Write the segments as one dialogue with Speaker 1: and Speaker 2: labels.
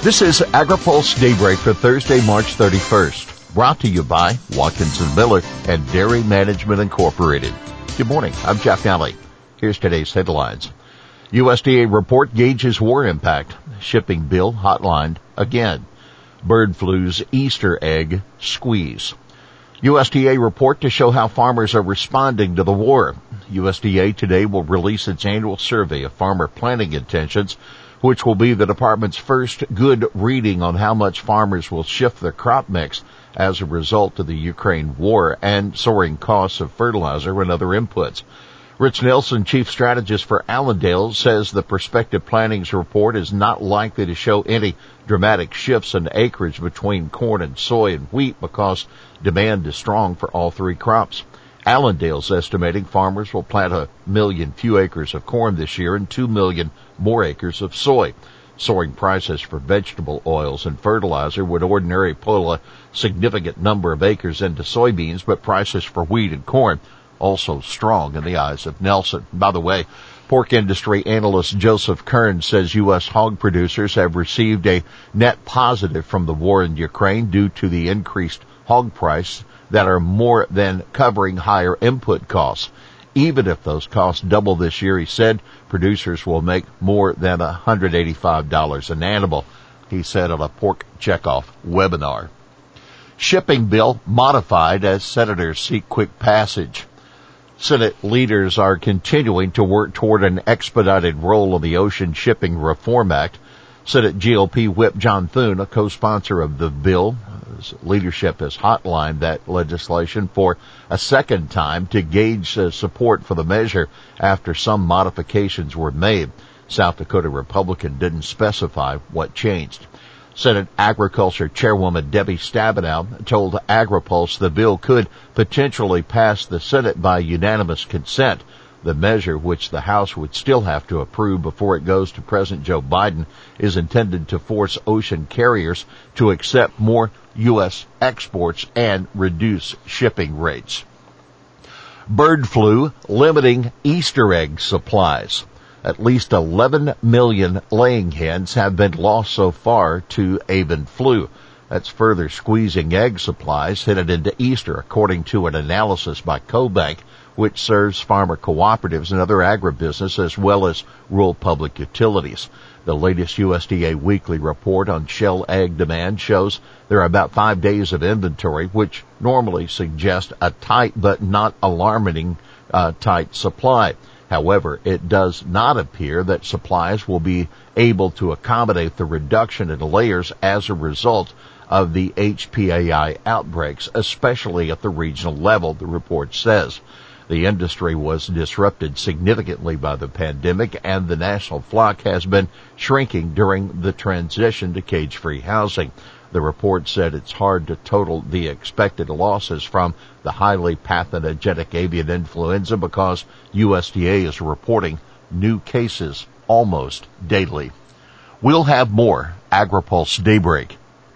Speaker 1: This is AgriPulse Daybreak for Thursday, March 31st. Brought to you by Watkinson Miller and Dairy Management Incorporated. Good morning. I'm Jeff Nalley. Here's today's headlines. USDA report gauges war impact. Shipping bill hotlined again. Bird flu's Easter egg squeeze. USDA report to show how farmers are responding to the war. USDA today will release its annual survey of farmer planting intentions which will be the department's first good reading on how much farmers will shift their crop mix as a result of the Ukraine war and soaring costs of fertilizer and other inputs. Rich Nelson, chief strategist for Allendale, says the prospective plantings report is not likely to show any dramatic shifts in acreage between corn and soy and wheat because demand is strong for all three crops. Allendale's estimating farmers will plant a million few acres of corn this year and two million more acres of soy. Soaring prices for vegetable oils and fertilizer would ordinarily pull a significant number of acres into soybeans, but prices for wheat and corn also strong in the eyes of Nelson. By the way, pork industry analyst Joseph Kern says U.S. hog producers have received a net positive from the war in Ukraine due to the increased hog price that are more than covering higher input costs. Even if those costs double this year, he said, producers will make more than $185 an animal, he said on a pork checkoff webinar. Shipping bill modified as senators seek quick passage. Senate leaders are continuing to work toward an expedited role of the Ocean Shipping Reform Act. Senate GOP Whip John Thune, a co-sponsor of the bill, leadership has hotlined that legislation for a second time to gauge uh, support for the measure after some modifications were made. South Dakota Republican didn't specify what changed. Senate Agriculture Chairwoman Debbie Stabenow told AgriPulse the bill could potentially pass the Senate by unanimous consent. The measure, which the House would still have to approve before it goes to President Joe Biden, is intended to force ocean carriers to accept more U.S. exports and reduce shipping rates. Bird flu limiting Easter egg supplies. At least 11 million laying hens have been lost so far to avian flu. That's further squeezing egg supplies headed into Easter, according to an analysis by CoBank which serves farmer cooperatives and other agribusiness as well as rural public utilities. The latest USDA weekly report on shell egg demand shows there are about five days of inventory, which normally suggests a tight but not alarming uh, tight supply. However, it does not appear that supplies will be able to accommodate the reduction in layers as a result of the HPAI outbreaks, especially at the regional level, the report says. The industry was disrupted significantly by the pandemic and the national flock has been shrinking during the transition to cage-free housing. The report said it's hard to total the expected losses from the highly pathogenic avian influenza because USDA is reporting new cases almost daily. We'll have more AgriPulse Daybreak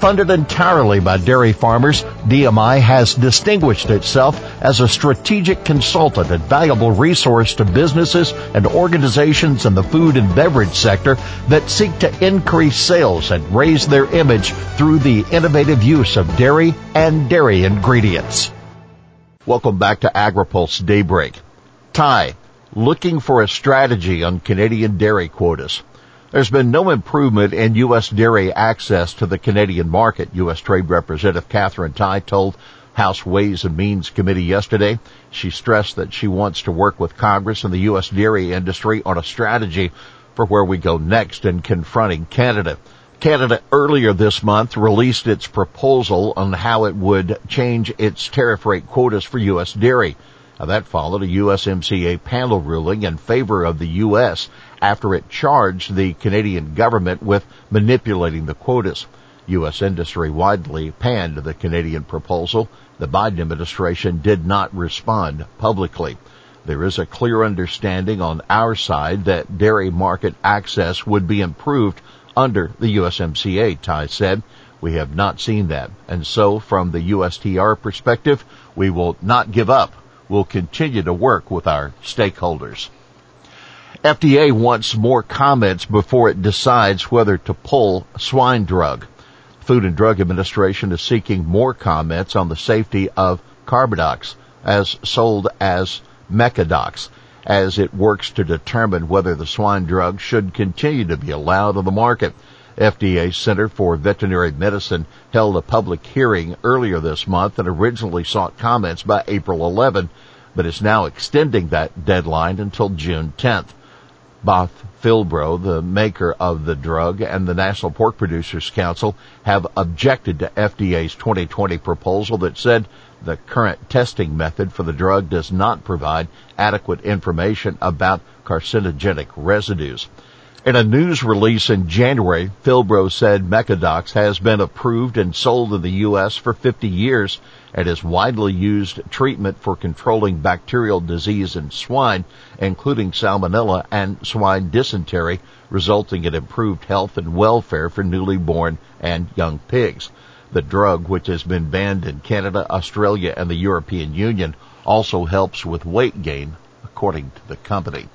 Speaker 1: Funded entirely by dairy farmers, DMI has distinguished itself as a strategic consultant and valuable resource to businesses and organizations in the food and beverage sector that seek to increase sales and raise their image through the innovative use of dairy and dairy ingredients. Welcome back to AgriPulse Daybreak. Tai, looking for a strategy on Canadian dairy quotas. There's been no improvement in U.S. dairy access to the Canadian market, U.S. Trade Representative Katherine Tai told House Ways and Means Committee yesterday. She stressed that she wants to work with Congress and the U.S. dairy industry on a strategy for where we go next in confronting Canada. Canada earlier this month released its proposal on how it would change its tariff rate quotas for U.S. dairy. Now that followed a USMCA panel ruling in favor of the U.S. after it charged the Canadian government with manipulating the quotas. U.S. industry widely panned the Canadian proposal. The Biden administration did not respond publicly. There is a clear understanding on our side that dairy market access would be improved under the USMCA, Tai said. We have not seen that. And so from the USTR perspective, we will not give up. We'll continue to work with our stakeholders. FDA wants more comments before it decides whether to pull swine drug. Food and Drug Administration is seeking more comments on the safety of Carbadox as sold as Mecadox as it works to determine whether the swine drug should continue to be allowed on the market. FDA Center for Veterinary Medicine held a public hearing earlier this month and originally sought comments by April 11, but is now extending that deadline until June 10th. Both Phibro, the maker of the drug, and the National Pork Producers Council have objected to FDA's 2020 proposal that said the current testing method for the drug does not provide adequate information about carcinogenic residues. In a news release in January, Phibro said Mecadox has been approved and sold in the U.S. for 50 years and is widely used treatment for controlling bacterial disease in swine, including salmonella and swine dysentery, resulting in improved health and welfare for newly born and young pigs. The drug, which has been banned in Canada, Australia, and the European Union, also helps with weight gain, according to the company.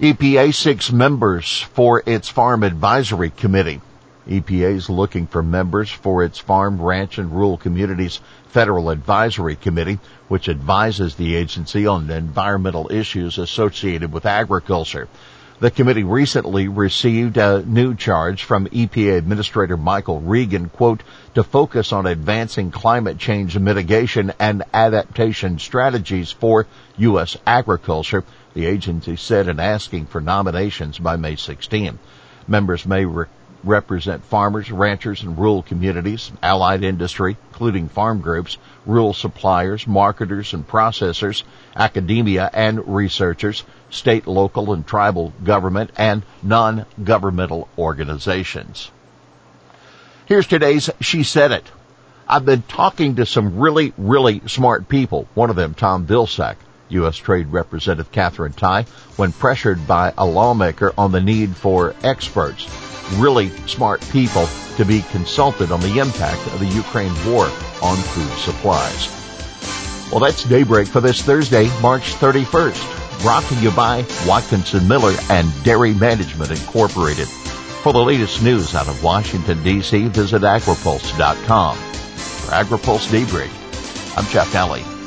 Speaker 1: EPA seeks members for its Farm Advisory Committee. EPA is looking for members for its Farm, Ranch, and Rural Communities Federal Advisory Committee, which advises the agency on environmental issues associated with agriculture. The committee recently received a new charge from EPA Administrator Michael Regan, quote, to focus on advancing climate change mitigation and adaptation strategies for U.S. agriculture, the agency said in asking for nominations by May 16. Members may re- represent farmers, ranchers, and rural communities, allied industry, including farm groups, rural suppliers, marketers and processors, academia and researchers, state, local, and tribal government, and non-governmental organizations. Here's today's She Said It. I've been talking to some really, really smart people. One of them, Tom Vilsack. U.S. Trade Representative Katherine Tai when pressured by a lawmaker on the need for experts, really smart people, to be consulted on the impact of the Ukraine war on food supplies. Well, that's Daybreak for this Thursday, March 31st. Brought to you by Watkinson Miller and Dairy Management Incorporated. For the latest news out of Washington, D.C., visit agripulse.com. For AgriPulse Daybreak, I'm Jeff Nalley.